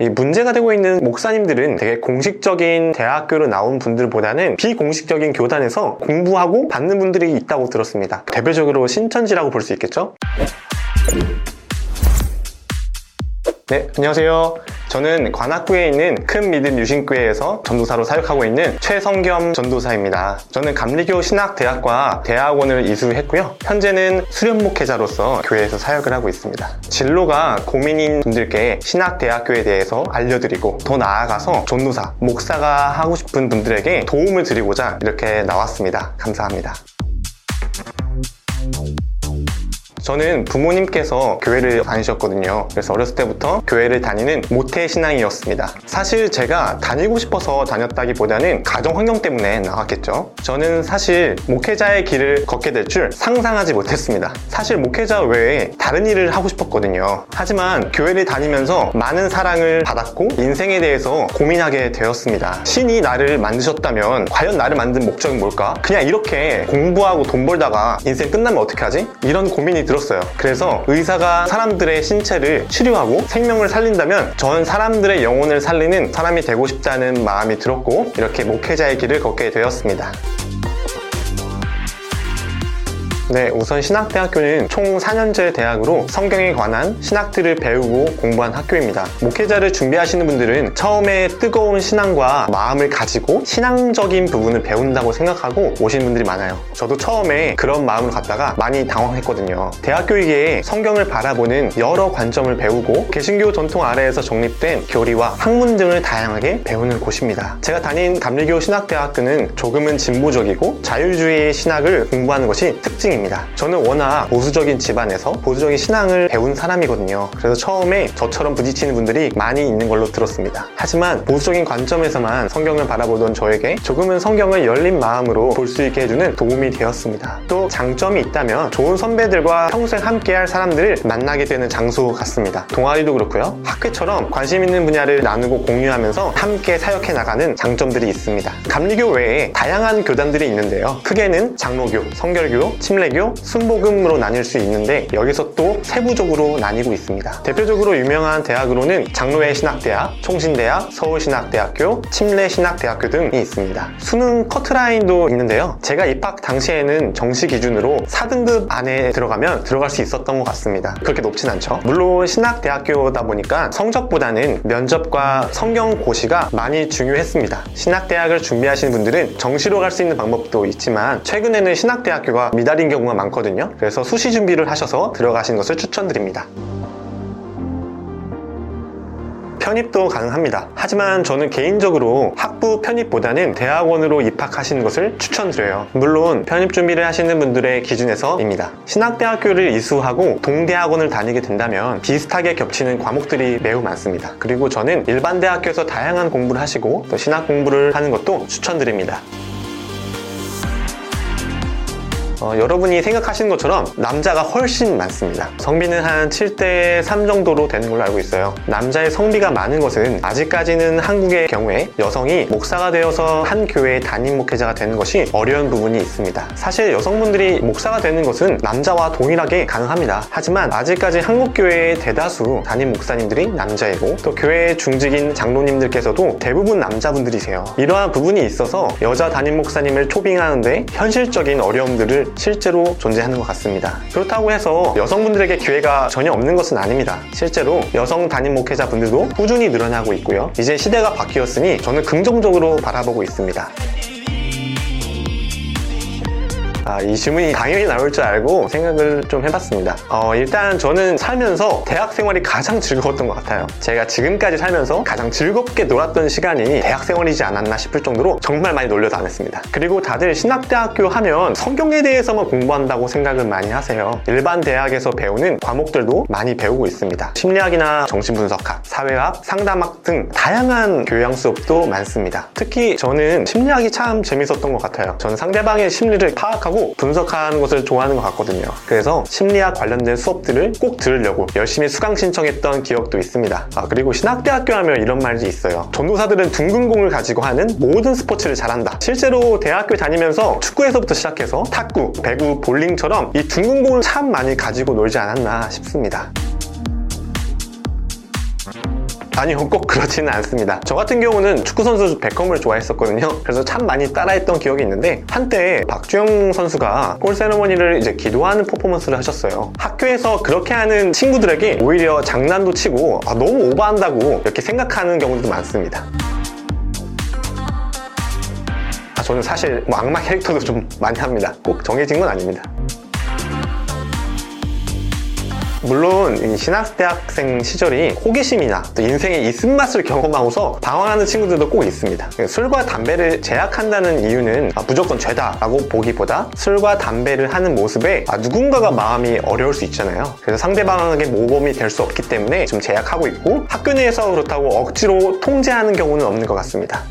이 문제가 되고 있는 목사님들은 되게 공식적인 대학교로 나온 분들보다는 비공식적인 교단에서 공부하고 받는 분들이 있다고 들었습니다. 대표적으로 신천지라고 볼 수 있겠죠? 네, 안녕하세요. 저는 관악구에 있는 큰 믿음 유신교회에서 전도사로 사역하고 있는 최성겸 전도사입니다. 저는 감리교 신학대학과 대학원을 이수했고요. 현재는 수련 목회자로서 교회에서 사역을 하고 있습니다. 진로가 고민인 분들께 신학대학교에 대해서 알려드리고 더 나아가서 전도사, 목사가 하고 싶은 분들에게 도움을 드리고자 이렇게 나왔습니다. 감사합니다. 저는 부모님께서 교회를 다니셨거든요. 그래서 어렸을 때부터 교회를 다니는 모태 신앙이었습니다. 사실 제가 다니고 싶어서 다녔다기보다는 가정 환경 때문에 나왔겠죠. 저는 사실 목회자의 길을 걷게 될 줄 상상하지 못했습니다. 사실 목회자 외에 다른 일을 하고 싶었거든요. 하지만 교회를 다니면서 많은 사랑을 받았고 인생에 대해서 고민하게 되었습니다. 신이 나를 만드셨다면 과연 나를 만든 목적은 뭘까? 그냥 이렇게 공부하고 돈 벌다가 인생 끝나면 어떻게 하지? 이런 고민이 들었어요. 들었어요. 그래서 의사가 사람들의 신체를 치료하고 생명을 살린다면 전 사람들의 영혼을 살리는 사람이 되고 싶다는 마음이 들었고 이렇게 목회자의 길을 걷게 되었습니다. 네, 우선 신학대학교는 총 4년제 대학으로 성경에 관한 신학들을 배우고 공부한 학교입니다. 목회자를 준비하시는 분들은 처음에 뜨거운 신앙과 마음을 가지고 신앙적인 부분을 배운다고 생각하고 오신 분들이 많아요. 저도 처음에 그런 마음을 갖다가 많이 당황했거든요. 대학교이기에 성경을 바라보는 여러 관점을 배우고 개신교 전통 아래에서 정립된 교리와 학문 등을 다양하게 배우는 곳입니다. 제가 다닌 감리교 신학대학교는 조금은 진보적이고 자유주의 신학을 공부하는 것이 특징입니다. 신앙입니다. 저는 워낙 보수적인 집안에서 보수적인 신앙을 배운 사람이거든요. 그래서 처음에 저처럼 부딪히는 분들이 많이 있는 걸로 들었습니다. 하지만 보수적인 관점에서만 성경을 바라보던 저에게 조금은 성경을 열린 마음으로 볼 수 있게 해주는 도움이 되었습니다. 또 장점이 있다면 좋은 선배들과 평생 함께할 사람들을 만나게 되는 장소 같습니다. 동아리도 그렇고요. 학회처럼 관심 있는 분야를 나누고 공유하면서 함께 사역해 나가는 장점들이 있습니다. 감리교 외에 다양한 교단들이 있는데요. 크게는 장로교, 성결교, 침례 순례교, 순복음으로 나뉠 수 있는데 여기서 또 세부적으로 나뉘고 있습니다. 대표적으로 유명한 대학으로는 장로회 신학대학, 총신대학, 서울신학대학교, 침례신학대학교 등이 있습니다. 수능 커트라인도 있는데요. 제가 입학 당시에는 정시 기준으로 4등급 안에 들어가면 들어갈 수 있었던 것 같습니다. 그렇게 높진 않죠. 물론 신학대학교다 보니까 성적보다는 면접과 성경 고시가 많이 중요했습니다. 신학대학을 준비하시는 분들은 정시로 갈 수 있는 방법도 있지만 최근에는 신학대학교가 미달인 경우가 많거든요. 그래서 수시 준비를 하셔서 들어가시는 것을 추천드립니다. 편입도 가능합니다. 하지만 저는 개인적으로 학부 편입보다는 대학원으로 입학하시는 것을 추천드려요. 물론 편입 준비를 하시는 분들의 기준에서입니다. 신학대학교를 이수하고 동대학원을 다니게 된다면 비슷하게 겹치는 과목들이 매우 많습니다. 그리고 저는 일반 대학교에서 다양한 공부를 하시고 또 신학 공부를 하는 것도 추천드립니다. 어, 여러분이 생각하시는 것처럼 남자가 훨씬 많습니다. 성비는 한 7대 3 정도로 되는 걸로 알고 있어요. 남자의 성비가 많은 것은 아직까지는 한국의 경우에 여성이 목사가 되어서 한 교회의 담임 목회자가 되는 것이 어려운 부분이 있습니다. 사실 여성분들이 목사가 되는 것은 남자와 동일하게 가능합니다. 하지만 아직까지 한국 교회의 대다수 담임 목사님들이 남자이고 또 교회 중직인 장로님들께서도 대부분 남자분들이세요. 이러한 부분이 있어서 여자 담임 목사님을 초빙하는데 현실적인 어려움들을 실제로 존재하는 것 같습니다. 그렇다고 해서 여성분들에게 기회가 전혀 없는 것은 아닙니다. 실제로 여성 담임 목회자 분들도 꾸준히 늘어나고 있고요. 이제 시대가 바뀌었으니 저는 긍정적으로 바라보고 있습니다. 아, 이 질문이 당연히 나올 줄 알고 생각을 좀 해봤습니다. 어, 일단 저는 살면서 대학 생활이 가장 즐거웠던 것 같아요. 제가 지금까지 살면서 가장 즐겁게 놀았던 시간이 대학 생활이지 않았나 싶을 정도로 정말 많이 놀려 다녔습니다. 그리고 다들 신학대학교 하면 성경에 대해서만 공부한다고 생각을 많이 하세요. 일반 대학에서 배우는 과목들도 많이 배우고 있습니다. 심리학이나 정신분석학, 사회학, 상담학 등 다양한 교양 수업도 많습니다. 특히 저는 심리학이 참 재밌었던 것 같아요. 저는 상대방의 심리를 파악하고 하고 분석하는 것을 좋아하는 것 같거든요. 그래서 심리학 관련된 수업들을 꼭 들으려고 열심히 수강 신청했던 기억도 있습니다. 아, 그리고 신학대학교 하면 이런 말이 있어요. 전도사들은 둥근 공을 가지고 하는 모든 스포츠를 잘한다. 실제로 대학교 다니면서 축구에서부터 시작해서 탁구, 배구, 볼링처럼 이 둥근 공을 참 많이 가지고 놀지 않았나 싶습니다. 아, 아니요, 꼭 그렇지는 않습니다. 저 같은 경우는 축구선수 베컴을 좋아했었거든요. 그래서 참 많이 따라했던 기억이 있는데, 한때 박주영 선수가 골 세레머니를 이제 기도하는 퍼포먼스를 하셨어요. 학교에서 그렇게 하는 친구들에게 오히려 장난도 치고, 아, 너무 오버한다고 이렇게 생각하는 경우도 많습니다. 아, 저는 사실 뭐 악마 캐릭터도 좀 많이 합니다. 꼭 정해진 건 아닙니다. 물론 이 신학대학생 시절이 호기심이나 또 인생의 이 쓴맛을 경험하고서 방황하는 친구들도 꼭 있습니다. 술과 담배를 제약한다는 이유는 아, 무조건 죄다라고 보기보다 술과 담배를 하는 모습에 아, 누군가가 마음이 어려울 수 있잖아요. 그래서 상대방에게 모범이 될 수 없기 때문에 좀 제약하고 있고 학교 내에서 그렇다고 억지로 통제하는 경우는 없는 것 같습니다.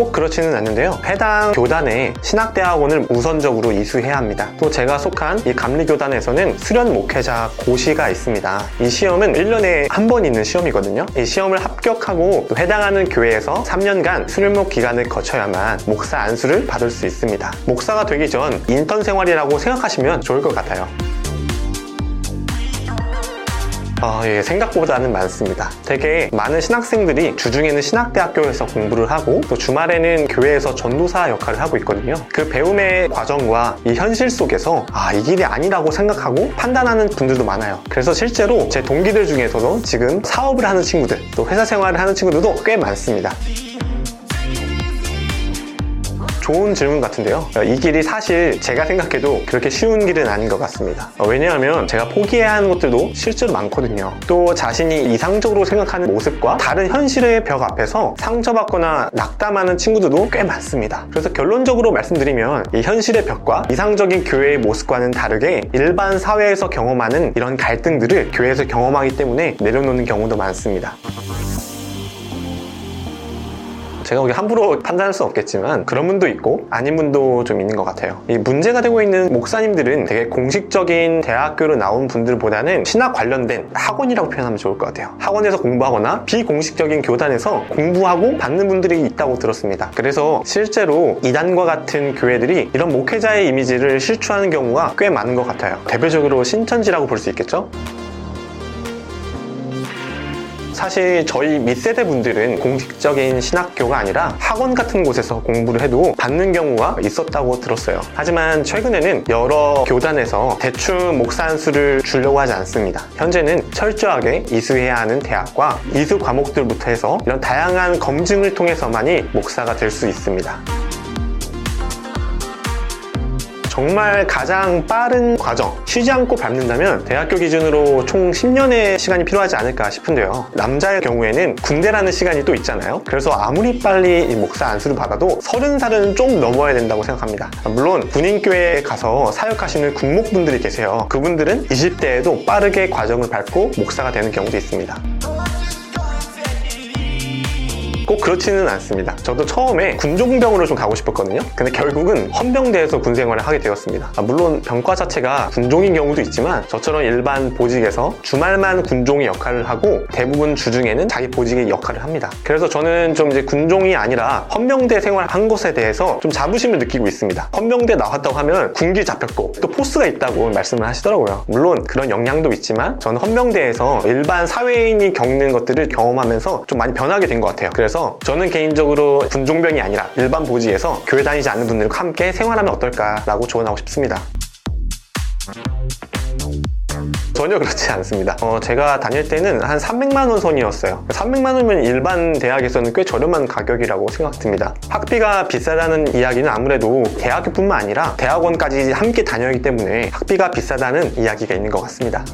꼭 그렇지는 않는데요. 해당 교단에 신학대학원을 우선적으로 이수해야 합니다. 또 제가 속한 이 감리교단에서는 수련 목회자 고시가 있습니다. 이 시험은 1년에 한 번 있는 시험이거든요. 이 시험을 합격하고 또 해당하는 교회에서 3년간 수련목 기간을 거쳐야만 목사 안수를 받을 수 있습니다. 목사가 되기 전 인턴 생활이라고 생각하시면 좋을 것 같아요. 아, 예, 생각보다는 많습니다. 되게 많은 신학생들이 주중에는 신학대학교에서 공부를 하고 또 주말에는 교회에서 전도사 역할을 하고 있거든요. 그 배움의 과정과 이 현실 속에서 아, 이 길이 아니라고 생각하고 판단하는 분들도 많아요. 그래서 실제로 제 동기들 중에서도 지금 사업을 하는 친구들, 또 회사 생활을 하는 친구들도 꽤 많습니다. 좋은 질문 같은데요. 이 길이 사실 제가 생각해도 그렇게 쉬운 길은 아닌 것 같습니다. 왜냐하면 제가 포기해야 하는 것들도 실제로 많거든요. 또 자신이 이상적으로 생각하는 모습과 다른 현실의 벽 앞에서 상처받거나 낙담하는 친구들도 꽤 많습니다. 그래서 결론적으로 말씀드리면 이 현실의 벽과 이상적인 교회의 모습과는 다르게 일반 사회에서 경험하는 이런 갈등들을 교회에서 경험하기 때문에 내려놓는 경우도 많습니다. 제가 거기 함부로 판단할 수 없겠지만 그런 분도 있고 아닌 분도 좀 있는 것 같아요. 이 문제가 되고 있는 목사님들은 되게 공식적인 대학교로 나온 분들보다는 신학 관련된 학원이라고 표현하면 좋을 것 같아요. 학원에서 공부하거나 비공식적인 교단에서 공부하고 받는 분들이 있다고 들었습니다. 그래서 실제로 이단과 같은 교회들이 이런 목회자의 이미지를 실추하는 경우가 꽤 많은 것 같아요. 대표적으로 신천지라고 볼 수 있겠죠? 사실 저희 밑세대 분들은 공식적인 신학교가 아니라 학원 같은 곳에서 공부를 해도 받는 경우가 있었다고 들었어요. 하지만 최근에는 여러 교단에서 대충 목사 한수를 주려고 하지 않습니다. 현재는 철저하게 이수해야 하는 대학과 이수 과목들부터 해서 이런 다양한 검증을 통해서만이 목사가 될 수 있습니다. 정말 가장 빠른 과정, 쉬지 않고 밟는다면 대학교 기준으로 총 10년의 시간이 필요하지 않을까 싶은데요. 남자의 경우에는 군대라는 시간이 또 있잖아요. 그래서 아무리 빨리 목사 안수를 받아도 30살은 좀 넘어야 된다고 생각합니다. 물론 군인교회에 가서 사역하시는 군목분들이 계세요. 그분들은 20대에도 빠르게 과정을 밟고 목사가 되는 경우도 있습니다. 꼭 그렇지는 않습니다. 저도 처음에 군종병으로 좀 가고 싶었거든요. 근데 결국은 헌병대에서 군 생활을 하게 되었습니다. 아, 물론 병과 자체가 군종인 경우도 있지만 저처럼 일반 보직에서 주말만 군종의 역할을 하고 대부분 주중에는 자기 보직의 역할을 합니다. 그래서 저는 좀 이제 군종이 아니라 헌병대 생활한 것에 대해서 좀 자부심을 느끼고 있습니다. 헌병대 나왔다고 하면 군기 잡혔고 또 포스가 있다고 말씀을 하시더라고요. 물론 그런 영향도 있지만 저는 헌병대에서 일반 사회인이 겪는 것들을 경험하면서 좀 많이 변하게 된 것 같아요. 그래서 그래서 저는 개인적으로 군종병이 아니라 일반 보직에서 교회 다니지 않는 분들과 함께 생활하면 어떨까라고 조언하고 싶습니다. 전혀 그렇지 않습니다. 어, 제가 다닐 때는 한 300만 원 선이었어요. 300만 원이면 일반 대학에서는 꽤 저렴한 가격이라고 생각됩니다. 학비가 비싸다는 이야기는 아무래도 대학교뿐만 아니라 대학원까지 함께 다녀기 때문에 학비가 비싸다는 이야기가 있는 것 같습니다.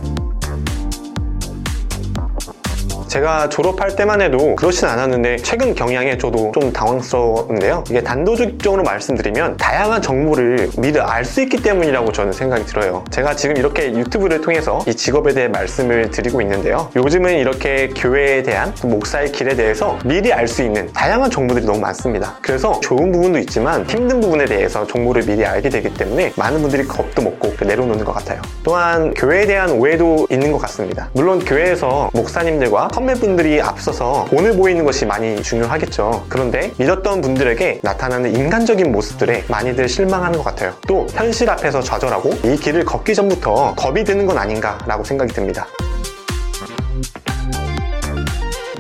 제가 졸업할 때만 해도 그렇진 않았는데 최근 경향에 저도 좀 당황스러운데요. 이게 단도직적으로 말씀드리면 다양한 정보를 미리 알 수 있기 때문이라고 저는 생각이 들어요. 제가 지금 이렇게 유튜브를 통해서 이 직업에 대해 말씀을 드리고 있는데요. 요즘은 이렇게 교회에 대한 목사의 길에 대해서 미리 알 수 있는 다양한 정보들이 너무 많습니다. 그래서 좋은 부분도 있지만 힘든 부분에 대해서 정보를 미리 알게 되기 때문에 많은 분들이 겁도 먹고 내려놓는 것 같아요. 또한 교회에 대한 오해도 있는 것 같습니다. 물론 교회에서 목사님들과 선배분들이 앞서서 돈을 보이는 것이 많이 중요하겠죠. 그런데 믿었던 분들에게 나타나는 인간적인 모습들에 많이들 실망하는 것 같아요. 또 현실 앞에서 좌절하고 이 길을 걷기 전부터 겁이 드는 건 아닌가라고 생각이 듭니다.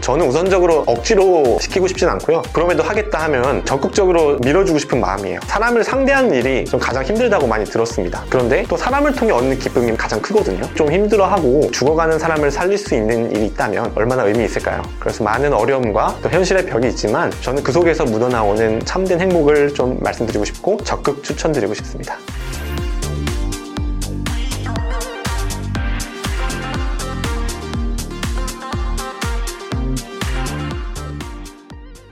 저는 우선적으로 억지로 시키고 싶진 않고요. 그럼에도 하겠다 하면 적극적으로 밀어주고 싶은 마음이에요. 사람을 상대하는 일이 좀 가장 힘들다고 많이 들었습니다. 그런데 또 사람을 통해 얻는 기쁨이 가장 크거든요. 좀 힘들어하고 죽어가는 사람을 살릴 수 있는 일이 있다면 얼마나 의미 있을까요? 그래서 많은 어려움과 또 현실의 벽이 있지만 저는 그 속에서 묻어나오는 참된 행복을 좀 말씀드리고 싶고 적극 추천드리고 싶습니다.